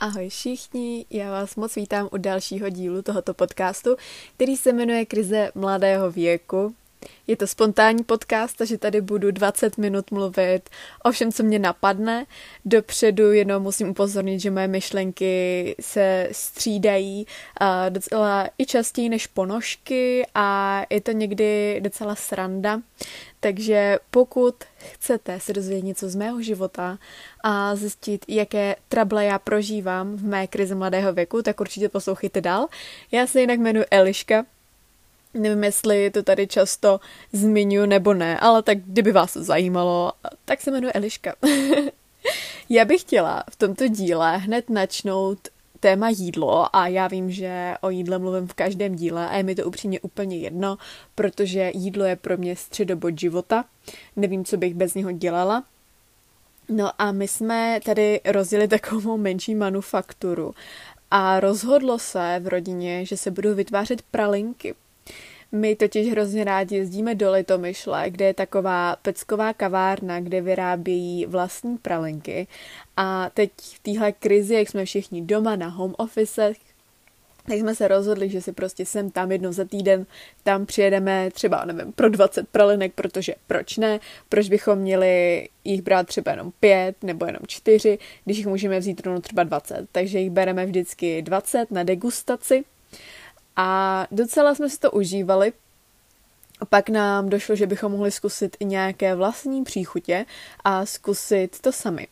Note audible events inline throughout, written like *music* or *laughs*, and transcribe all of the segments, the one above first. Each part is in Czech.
Ahoj všichni, já vás moc vítám u dalšího dílu tohoto podcastu, který se jmenuje Krize mladého věku. Je to spontánní podcast, takže tady budu 20 minut mluvit o všem, co mě napadne. Dopředu jenom musím upozornit, že moje myšlenky se střídají a docela i častěji než ponožky a je to někdy docela sranda. Takže pokud chcete se dozvědět něco z mého života a zjistit, jaké trable já prožívám v mé krizi mladého věku, tak určitě poslouchejte dál. Já se jinak jmenuji Eliška, Nevím, jestli to tady často zmiňu nebo ne, ale tak kdyby vás to zajímalo, tak se jmenuji Eliška. *laughs* já bych chtěla v tomto díle hned načnout téma jídlo a já vím, že o jídle mluvím v každém díle a je mi to upřímně úplně jedno, protože jídlo je pro mě středobod života. Nevím, co bych bez něho dělala. No a my jsme tady rozjeli takovou menší manufakturu a rozhodlo se v rodině, že se budou vytvářet pralinky. My totiž hrozně rádi jezdíme do Litomyšle, kde je taková pecková kavárna, kde vyrábějí vlastní pralinky. A teď v téhle krizi, jak jsme všichni doma na home office, tak jsme se rozhodli, že si prostě sem tam jednou za týden tam přijedeme třeba, nevím, pro 20 pralinek, protože proč ne? Proč bychom měli jich brát třeba jenom pět nebo jenom čtyři, když jich můžeme vzít rovnou třeba 20. Takže jich bereme vždycky 20 na degustaci a docela jsme si to užívali. Pak nám došlo, že bychom mohli zkusit i nějaké vlastní příchutě a zkusit to sami.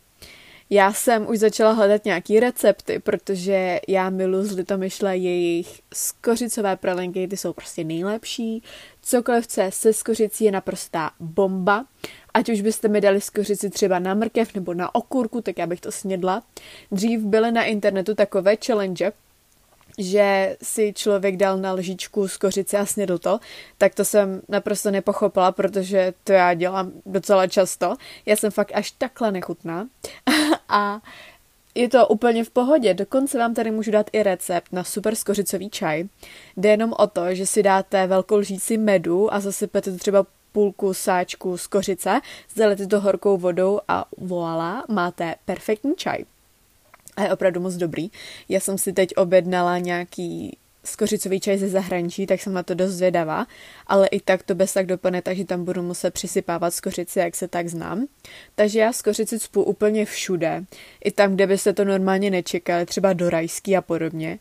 Já jsem už začala hledat nějaký recepty, protože já milu z Litomyšle jejich skořicové pralinky, ty jsou prostě nejlepší. Cokoliv co se skořicí je naprostá bomba. Ať už byste mi dali skořici třeba na mrkev nebo na okurku, tak já bych to snědla. Dřív byly na internetu takové challenge, že si člověk dal na lžičku z kořice a snědl to, tak to jsem naprosto nepochopila, protože to já dělám docela často. Já jsem fakt až takhle nechutná. *laughs* a je to úplně v pohodě. Dokonce vám tady můžu dát i recept na super skořicový čaj. Jde jenom o to, že si dáte velkou lžíci medu a zasypete třeba půlku sáčku z kořice, zalete to horkou vodou a voilà, máte perfektní čaj a je opravdu moc dobrý. Já jsem si teď objednala nějaký skořicový čaj ze zahraničí, tak jsem na to dost zvědavá, ale i tak to bez tak dopadne, takže tam budu muset přisypávat skořici, jak se tak znám. Takže já skořici cpu úplně všude, i tam, kde byste to normálně nečekali, třeba do rajský a podobně.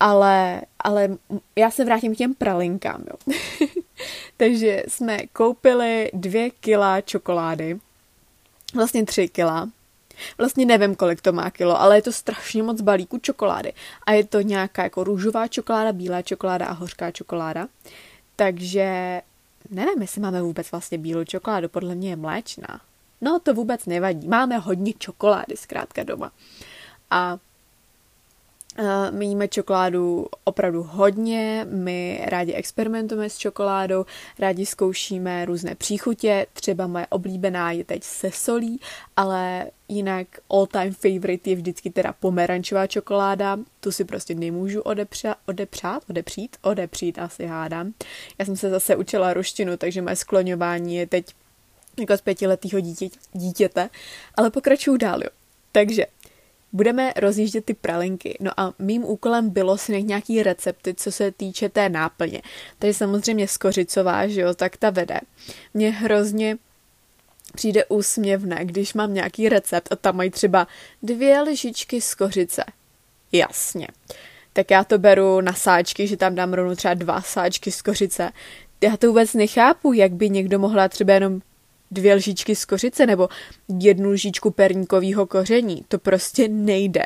Ale, ale já se vrátím k těm pralinkám, jo. *laughs* takže jsme koupili dvě kila čokolády, vlastně tři kila, Vlastně nevím, kolik to má kilo, ale je to strašně moc balíků čokolády. A je to nějaká jako růžová čokoláda, bílá čokoláda a hořká čokoláda. Takže nevím, jestli máme vůbec vlastně bílou čokoládu, podle mě je mléčná. No, to vůbec nevadí. Máme hodně čokolády zkrátka doma. A my jíme čokoládu opravdu hodně, my rádi experimentujeme s čokoládou, rádi zkoušíme různé příchutě, třeba moje oblíbená je teď se solí, ale jinak all time favorite je vždycky teda pomerančová čokoláda, tu si prostě nemůžu odepřa, odepřát, odepřít, odepřít asi hádám. Já jsem se zase učila ruštinu, takže moje skloňování je teď jako z pětiletého dítě, dítěte, ale pokračuju dál, jo. Takže budeme rozjíždět ty pralinky. No a mým úkolem bylo si najít nějaký recepty, co se týče té náplně. Takže samozřejmě skořicová, že jo, tak ta vede. Mě hrozně přijde úsměvné, když mám nějaký recept a tam mají třeba dvě lžičky skořice. Jasně. Tak já to beru na sáčky, že tam dám rovnou třeba dva sáčky skořice. Já to vůbec nechápu, jak by někdo mohla třeba jenom dvě lžičky z kořice nebo jednu lžičku perníkového koření. To prostě nejde.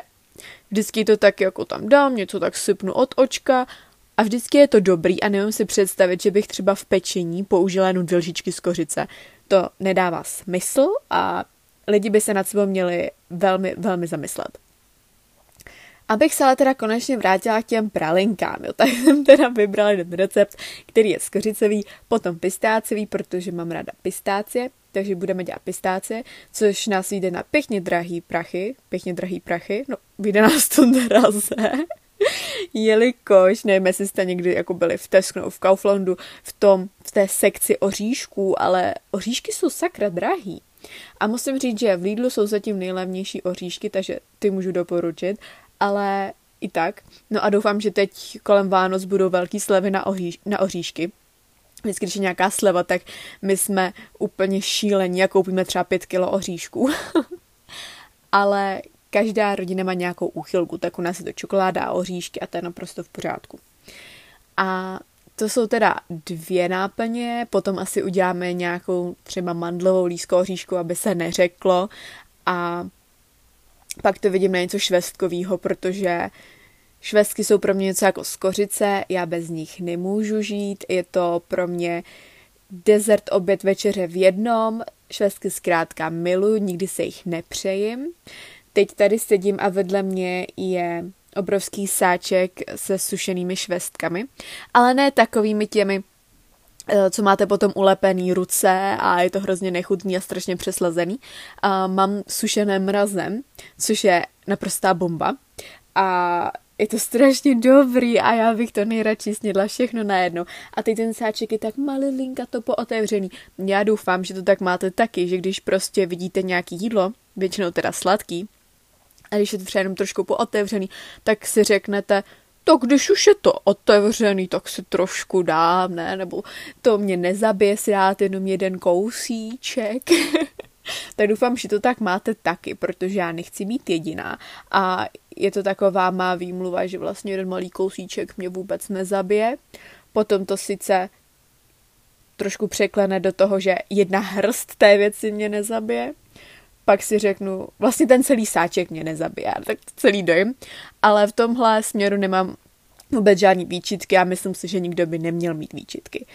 Vždycky to tak jako tam dám, něco tak sypnu od očka a vždycky je to dobrý a nemůžu si představit, že bych třeba v pečení použila jenom dvě lžičky z kořice. To nedává smysl a lidi by se nad sebou měli velmi, velmi zamyslet. Abych se ale teda konečně vrátila k těm pralinkám, jo, *laughs* tak jsem teda vybrala jeden recept, který je skořicový, potom pistáciový, protože mám ráda pistácie, takže budeme dělat pistácie, což nás jde na pěkně drahý prachy, pěkně drahý prachy, no vyjde nás to draze, *laughs* jelikož, nevím, jestli jste někdy jako byli v Tesco v Kauflandu, v tom, v té sekci oříšků, ale oříšky jsou sakra drahý. A musím říct, že v Lidlu jsou zatím nejlevnější oříšky, takže ty můžu doporučit, ale i tak. No a doufám, že teď kolem Vánoc budou velký slevy na, oříš, na oříšky. Vždycky, když je nějaká sleva, tak my jsme úplně šílení a koupíme třeba pět kilo oříšků. *laughs* ale každá rodina má nějakou úchylku, tak u nás je to čokoláda a oříšky a to je naprosto v pořádku. A to jsou teda dvě náplně, potom asi uděláme nějakou třeba mandlovou lískou oříšku, aby se neřeklo a pak to vidím na něco švestkového, protože švestky jsou pro mě něco jako skořice, já bez nich nemůžu žít, je to pro mě desert, oběd, večeře v jednom, švestky zkrátka miluji, nikdy se jich nepřejím. Teď tady sedím a vedle mě je obrovský sáček se sušenými švestkami, ale ne takovými těmi, co máte potom ulepený ruce a je to hrozně nechutný a strašně přeslazený. A mám sušené mrazem, což je naprostá bomba. A je to strašně dobrý a já bych to nejradši snědla všechno najednou. A teď ten sáček je tak malilinka to pootevřený. Já doufám, že to tak máte taky, že když prostě vidíte nějaký jídlo, většinou teda sladký, a když je to třeba jenom trošku pootevřený, tak si řeknete, to když už je to otevřený, tak si trošku dám, ne? Nebo to mě nezabije si dát jenom jeden kousíček. *laughs* tak doufám, že to tak máte taky, protože já nechci být jediná. A je to taková má výmluva, že vlastně jeden malý kousíček mě vůbec nezabije. Potom to sice trošku překlene do toho, že jedna hrst té věci mě nezabije, pak si řeknu, vlastně ten celý sáček mě nezabije, tak celý dojem, ale v tomhle směru nemám vůbec žádný výčitky a myslím si, že nikdo by neměl mít výčitky.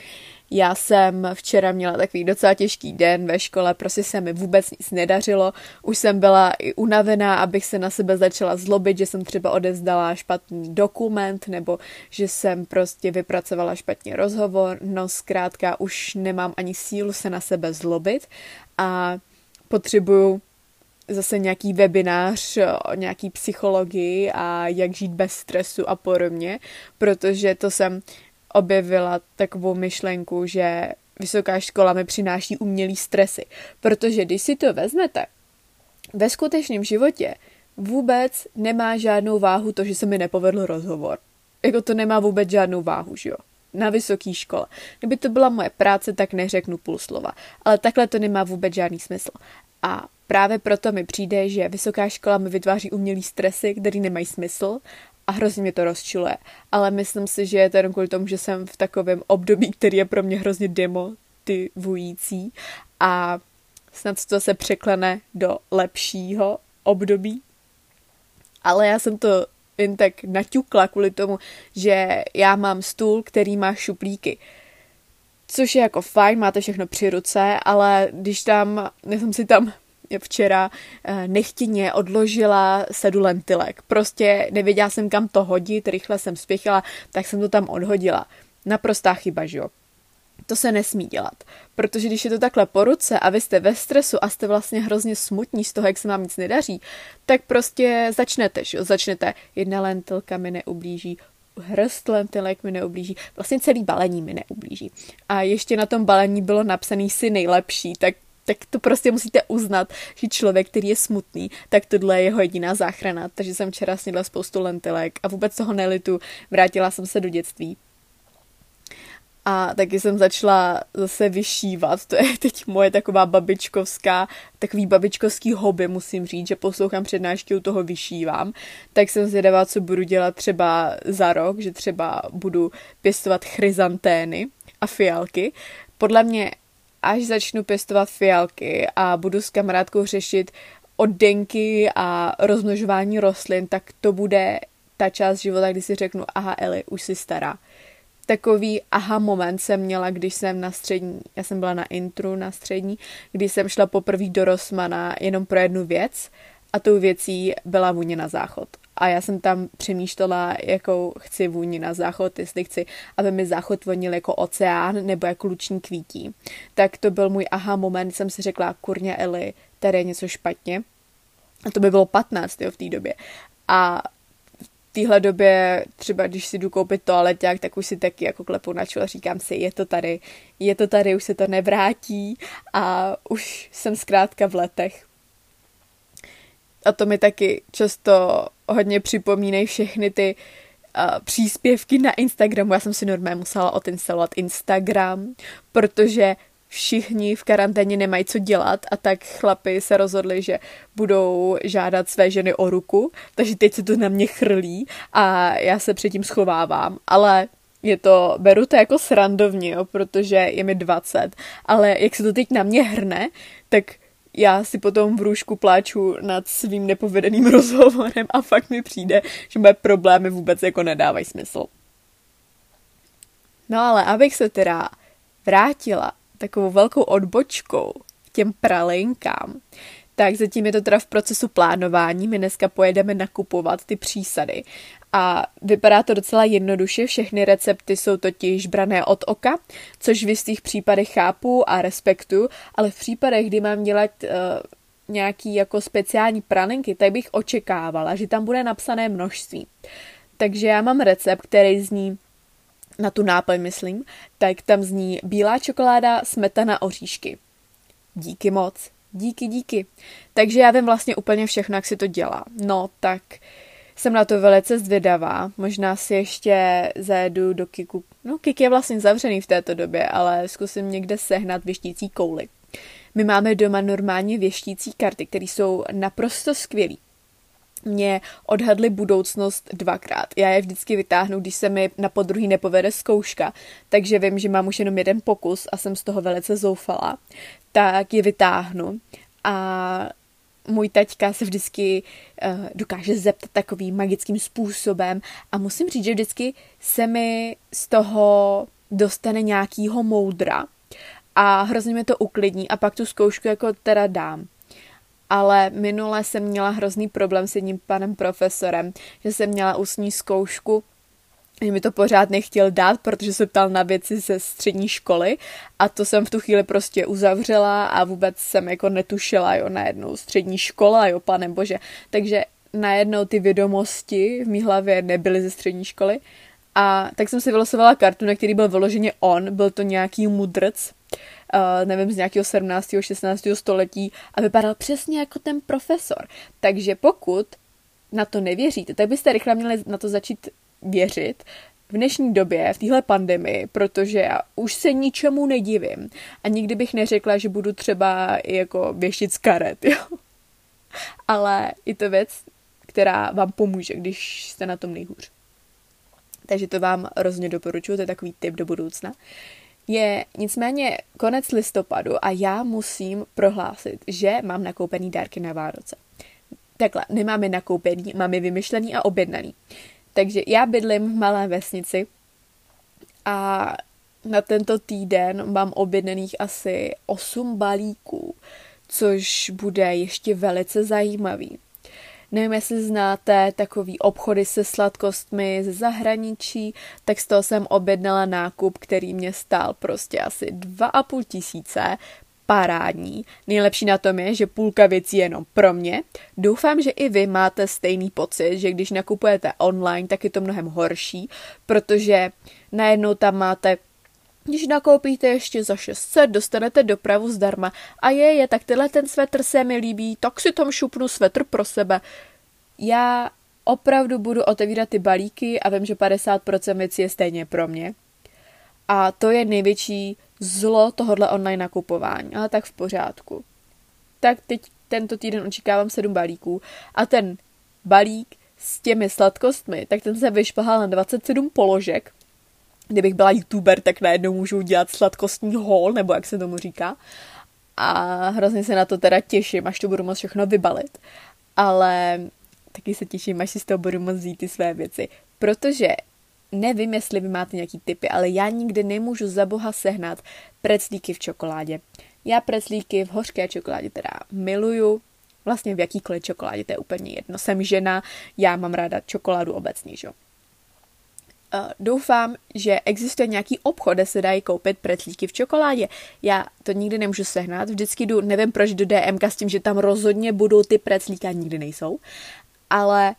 Já jsem včera měla takový docela těžký den ve škole, prostě se mi vůbec nic nedařilo. Už jsem byla i unavená, abych se na sebe začala zlobit, že jsem třeba odevzdala špatný dokument, nebo že jsem prostě vypracovala špatně rozhovor. No zkrátka už nemám ani sílu se na sebe zlobit a potřebuju zase nějaký webinář o nějaký psychologii a jak žít bez stresu a podobně, protože to jsem objevila takovou myšlenku, že vysoká škola mi přináší umělý stresy. Protože když si to vezmete, ve skutečném životě vůbec nemá žádnou váhu to, že se mi nepovedl rozhovor. Jako to nemá vůbec žádnou váhu, že jo? Na vysoké škole. Kdyby to byla moje práce, tak neřeknu půl slova. Ale takhle to nemá vůbec žádný smysl. A právě proto mi přijde, že vysoká škola mi vytváří umělý stresy, který nemají smysl a hrozně mě to rozčiluje. Ale myslím si, že je to jenom kvůli tomu, že jsem v takovém období, který je pro mě hrozně demotivující a snad to se překlene do lepšího období. Ale já jsem to jen tak naťukla kvůli tomu, že já mám stůl, který má šuplíky což je jako fajn, máte všechno při ruce, ale když tam, já jsem si tam včera eh, nechtěně odložila sedu lentilek. Prostě nevěděla jsem, kam to hodit, rychle jsem spěchala, tak jsem to tam odhodila. Naprostá chyba, že jo? To se nesmí dělat, protože když je to takhle po ruce a vy jste ve stresu a jste vlastně hrozně smutní z toho, jak se vám nic nedaří, tak prostě začnete, že jo? Začnete, jedna lentilka mi neublíží, hrst lentilek mi neublíží, vlastně celý balení mi neublíží. A ještě na tom balení bylo napsaný si nejlepší, tak tak to prostě musíte uznat, že člověk, který je smutný, tak tohle je jeho jediná záchrana. Takže jsem včera snědla spoustu lentilek a vůbec toho nelitu. Vrátila jsem se do dětství. A taky jsem začala zase vyšívat, to je *laughs* teď moje taková babičkovská, takový babičkovský hobby, musím říct, že poslouchám přednášky, u toho vyšívám, tak jsem zvědavá, co budu dělat třeba za rok, že třeba budu pěstovat chryzantény a fialky. Podle mě, až začnu pěstovat fialky a budu s kamarádkou řešit oddenky a rozmnožování rostlin, tak to bude ta část života, kdy si řeknu, aha Eli, už jsi stará takový aha moment jsem měla, když jsem na střední, já jsem byla na intru na střední, když jsem šla poprvé do Rosmana jenom pro jednu věc a tou věcí byla vůně na záchod. A já jsem tam přemýšlela, jakou chci vůni na záchod, jestli chci, aby mi záchod vonil jako oceán nebo jako luční kvítí. Tak to byl můj aha moment, jsem si řekla, kurně Eli, tady je něco špatně. A to by bylo 15 jo, v té době. A téhle době, třeba když si jdu koupit toaleťák, tak už si taky jako klepu na čelo, říkám si, je to tady, je to tady, už se to nevrátí a už jsem zkrátka v letech. A to mi taky často hodně připomínají všechny ty uh, příspěvky na Instagramu. Já jsem si normálně musela odinstalovat Instagram, protože všichni v karanténě nemají co dělat a tak chlapi se rozhodli, že budou žádat své ženy o ruku, takže teď se to na mě chrlí a já se předtím schovávám, ale je to, beru to jako srandovně, jo, protože je mi 20, ale jak se to teď na mě hrne, tak já si potom v růžku pláču nad svým nepovedeným *laughs* rozhovorem a fakt mi přijde, že moje problémy vůbec jako nedávají smysl. No ale abych se teda vrátila takovou velkou odbočkou k těm pralinkám, tak zatím je to teda v procesu plánování. My dneska pojedeme nakupovat ty přísady. A vypadá to docela jednoduše, všechny recepty jsou totiž brané od oka, což v jistých případech chápu a respektu, ale v případech, kdy mám dělat uh, nějaký jako speciální pralinky, tak bych očekávala, že tam bude napsané množství. Takže já mám recept, který zní na tu náplň, myslím, tak tam zní bílá čokoláda, smetana, oříšky. Díky moc. Díky, díky. Takže já vím vlastně úplně všechno, jak si to dělá. No, tak jsem na to velice zvědavá. Možná si ještě zajedu do Kiku. No, Kik je vlastně zavřený v této době, ale zkusím někde sehnat věštící kouly. My máme doma normálně věštící karty, které jsou naprosto skvělé mě odhadly budoucnost dvakrát. Já je vždycky vytáhnu, když se mi na podruhý nepovede zkouška, takže vím, že mám už jenom jeden pokus a jsem z toho velice zoufala, tak je vytáhnu. A můj taťka se vždycky uh, dokáže zeptat takovým magickým způsobem. A musím říct, že vždycky se mi z toho dostane nějakýho moudra. A hrozně mi to uklidní a pak tu zkoušku jako teda dám ale minule jsem měla hrozný problém s jedním panem profesorem, že jsem měla ústní zkoušku že mi to pořád nechtěl dát, protože se ptal na věci ze střední školy a to jsem v tu chvíli prostě uzavřela a vůbec jsem jako netušila, jo, najednou střední škola, jo, pane bože. Takže najednou ty vědomosti v mý hlavě nebyly ze střední školy a tak jsem si vylosovala kartu, na který byl vyloženě on, byl to nějaký mudrc, uh, nevím, z nějakého 17. 16. století a vypadal přesně jako ten profesor. Takže pokud na to nevěříte, tak byste rychle měli na to začít věřit v dnešní době, v téhle pandemii, protože já už se ničemu nedivím a nikdy bych neřekla, že budu třeba i jako věštit z karet, *laughs* jo. Ale je to věc, která vám pomůže, když jste na tom nejhůř. Takže to vám rozhodně doporučuji, to je takový tip do budoucna. Je nicméně konec listopadu a já musím prohlásit, že mám nakoupený dárky na Vánoce. Takhle, nemáme nakoupený, máme vymyšlený a objednaný. Takže já bydlím v malé vesnici a na tento týden mám objednaných asi 8 balíků, což bude ještě velice zajímavý. Nevím, jestli znáte takový obchody se sladkostmi ze zahraničí, tak z toho jsem objednala nákup, který mě stál prostě asi 2,5 tisíce, parádní. Nejlepší na tom je, že půlka věcí je jenom pro mě. Doufám, že i vy máte stejný pocit, že když nakupujete online, tak je to mnohem horší, protože najednou tam máte když nakoupíte ještě za 600, dostanete dopravu zdarma. A je, je, tak tenhle ten svetr se mi líbí, tak si tam šupnu svetr pro sebe. Já opravdu budu otevírat ty balíky a vím, že 50% věcí je stejně pro mě. A to je největší zlo tohohle online nakupování, ale tak v pořádku. Tak teď tento týden očekávám 7 balíků a ten balík s těmi sladkostmi, tak ten se vyšplhal na 27 položek kdybych byla youtuber, tak najednou můžu dělat sladkostní hol, nebo jak se tomu říká. A hrozně se na to teda těším, až to budu moct všechno vybalit. Ale taky se těším, až si z toho budu moct vzít ty své věci. Protože nevím, jestli vy máte nějaký typy, ale já nikdy nemůžu za boha sehnat preclíky v čokoládě. Já preclíky v hořké čokoládě teda miluju, vlastně v jakýkoliv čokoládě, to je úplně jedno. Jsem žena, já mám ráda čokoládu obecně, že? Uh, doufám, že existuje nějaký obchod, kde se dají koupit pretlíky v čokoládě. Já to nikdy nemůžu sehnat, vždycky jdu, nevím proč do DMK s tím, že tam rozhodně budou ty preclíky a nikdy nejsou, ale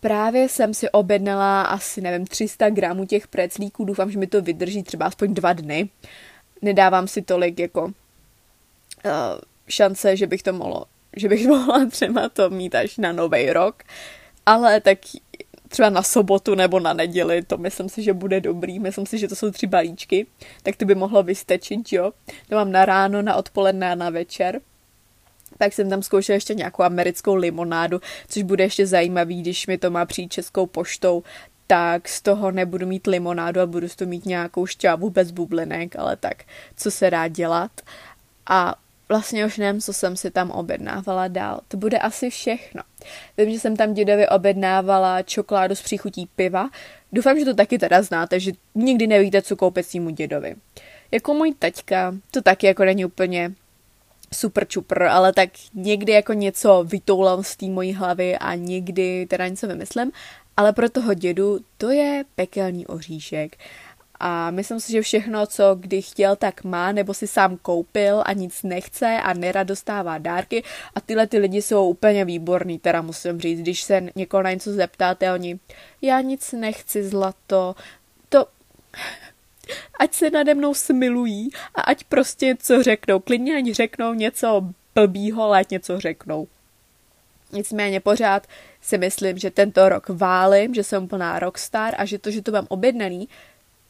právě jsem si objednala asi, nevím, 300 gramů těch preclíků, doufám, že mi to vydrží třeba aspoň dva dny. Nedávám si tolik jako uh, šance, že bych to mohlo, že bych *laughs* mohla třeba to mít až na nový rok, ale tak třeba na sobotu nebo na neděli, to myslím si, že bude dobrý, myslím si, že to jsou tři balíčky, tak to by mohlo vystečit, jo. To mám na ráno, na odpoledne a na večer. Tak jsem tam zkoušela ještě nějakou americkou limonádu, což bude ještě zajímavý, když mi to má přijít českou poštou, tak z toho nebudu mít limonádu a budu z toho mít nějakou šťávu bez bublinek, ale tak, co se dá dělat. A vlastně už nevím, co jsem si tam objednávala dál. To bude asi všechno. Vím, že jsem tam dědovi objednávala čokoládu s příchutí piva. Doufám, že to taky teda znáte, že nikdy nevíte, co koupit svýmu dědovi. Jako můj taťka, to taky jako není úplně super čupr, ale tak někdy jako něco vytoulám z té mojí hlavy a někdy teda něco vymyslím, ale pro toho dědu to je pekelný oříšek. A myslím si, že všechno, co kdy chtěl, tak má, nebo si sám koupil a nic nechce a nerad dostává dárky. A tyhle ty lidi jsou úplně výborní, teda musím říct. Když se někoho na něco zeptáte, oni, já nic nechci, zlato, to ať se nade mnou smilují a ať prostě co řeknou. Klidně ať řeknou něco blbýho, ale ať něco řeknou. Nicméně pořád si myslím, že tento rok válím, že jsem plná rockstar a že to, že to mám objednaný,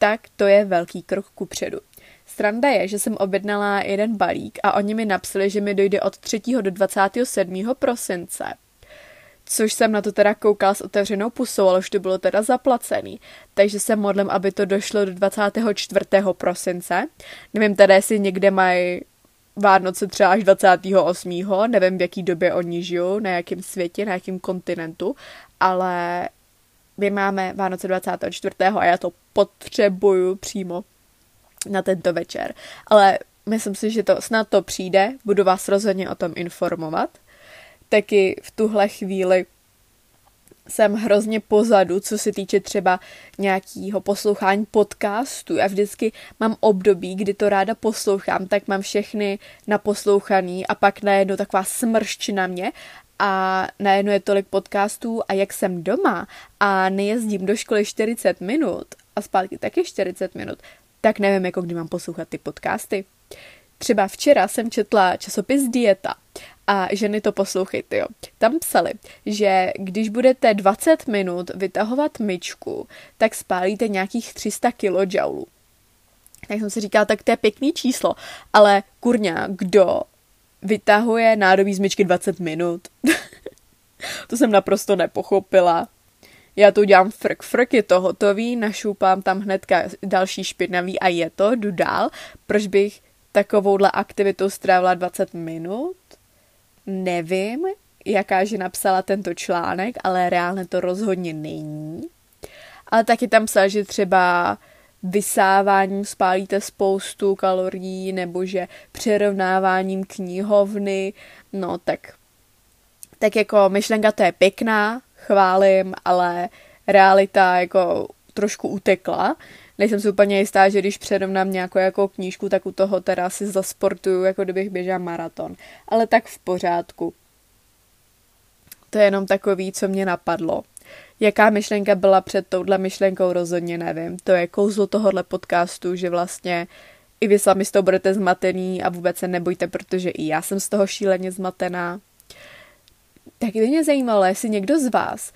tak to je velký krok ku předu. Stranda je, že jsem objednala jeden balík a oni mi napsali, že mi dojde od 3. do 27. prosince. Což jsem na to teda koukala s otevřenou pusou, ale už to bylo teda zaplacený. Takže se modlím, aby to došlo do 24. prosince. Nevím teda, jestli někde mají Vánoce třeba až 28. Nevím, v jaký době oni žijou, na jakém světě, na jakém kontinentu, ale my máme Vánoce 24. a já to potřebuju přímo na tento večer. Ale myslím si, že to snad to přijde, budu vás rozhodně o tom informovat. Taky v tuhle chvíli jsem hrozně pozadu, co se týče třeba nějakého poslouchání podcastu. Já vždycky mám období, kdy to ráda poslouchám, tak mám všechny naposlouchaný a pak najednou taková smršť na mě a najednou je tolik podcastů a jak jsem doma a nejezdím do školy 40 minut a zpátky taky 40 minut, tak nevím, jako kdy mám poslouchat ty podcasty. Třeba včera jsem četla časopis Dieta a ženy to poslouchejte, jo. Tam psali, že když budete 20 minut vytahovat myčku, tak spálíte nějakých 300 kJ. Tak jsem si říkala, tak to je pěkný číslo, ale kurňa, kdo vytahuje nádobí z myčky 20 minut. *laughs* to jsem naprosto nepochopila. Já to udělám frk, frk, je to hotový, našoupám tam hnedka další špinavý a je to, jdu dál. Proč bych takovouhle aktivitou strávila 20 minut? Nevím, jaká žena psala tento článek, ale reálně to rozhodně není. Ale taky tam psal, že třeba vysáváním spálíte spoustu kalorií, nebo že přerovnáváním knihovny, no tak, tak jako myšlenka to je pěkná, chválím, ale realita jako trošku utekla. Nejsem si úplně jistá, že když přerovnám nějakou jako knížku, tak u toho teda si zasportuju, jako kdybych běžela maraton. Ale tak v pořádku. To je jenom takový, co mě napadlo. Jaká myšlenka byla před touhle myšlenkou, rozhodně nevím. To je kouzlo tohohle podcastu, že vlastně i vy sami z toho budete zmatený a vůbec se nebojte, protože i já jsem z toho šíleně zmatená. Tak by mě zajímalo, jestli někdo z vás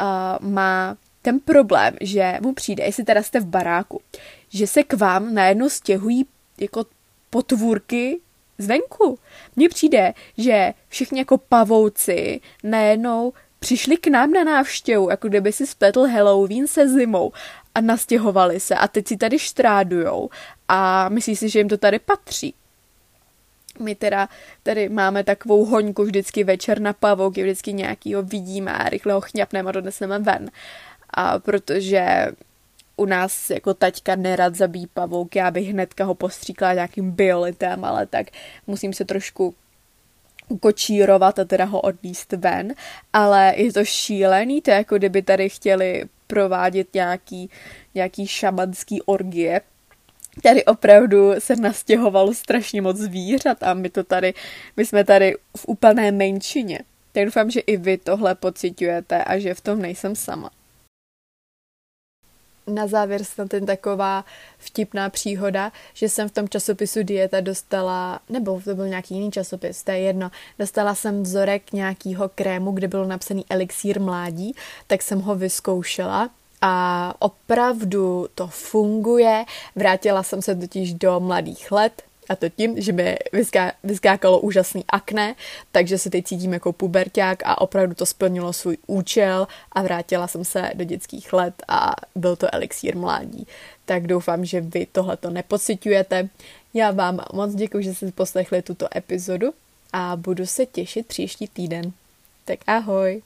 uh, má ten problém, že mu přijde, jestli teda jste v baráku, že se k vám najednou stěhují jako potvůrky zvenku. Mně přijde, že všichni jako pavouci najednou přišli k nám na návštěvu, jako kdyby si spletl Halloween se zimou a nastěhovali se a teď si tady štrádujou a myslí si, že jim to tady patří. My teda tady máme takovou hoňku vždycky večer na pavouky, vždycky nějakýho vidíme a rychle ho chňapneme a doneseme ven. A protože u nás jako taťka nerad zabíjí pavouk, já bych hnedka ho postříkla nějakým biolitem, ale tak musím se trošku ukočírovat a teda ho odníst ven, ale je to šílený, to je jako kdyby tady chtěli provádět nějaký, nějaký šamanský orgie, tady opravdu se nastěhovalo strašně moc zvířat a my to tady, my jsme tady v úplné menšině. Tak doufám, že i vy tohle pocitujete a že v tom nejsem sama. Na závěr snad ten taková vtipná příhoda, že jsem v tom časopisu Dieta dostala, nebo to byl nějaký jiný časopis, to je jedno, dostala jsem vzorek nějakého krému, kde bylo napsaný elixír mládí, tak jsem ho vyzkoušela a opravdu to funguje. Vrátila jsem se totiž do mladých let, a to tím, že mi vyská, vyskákalo úžasný akné, takže se teď cítím jako puberták a opravdu to splnilo svůj účel a vrátila jsem se do dětských let a byl to elixír mládí. Tak doufám, že vy tohleto nepocitujete. Já vám moc děkuji, že jste poslechli tuto epizodu a budu se těšit příští týden. Tak ahoj!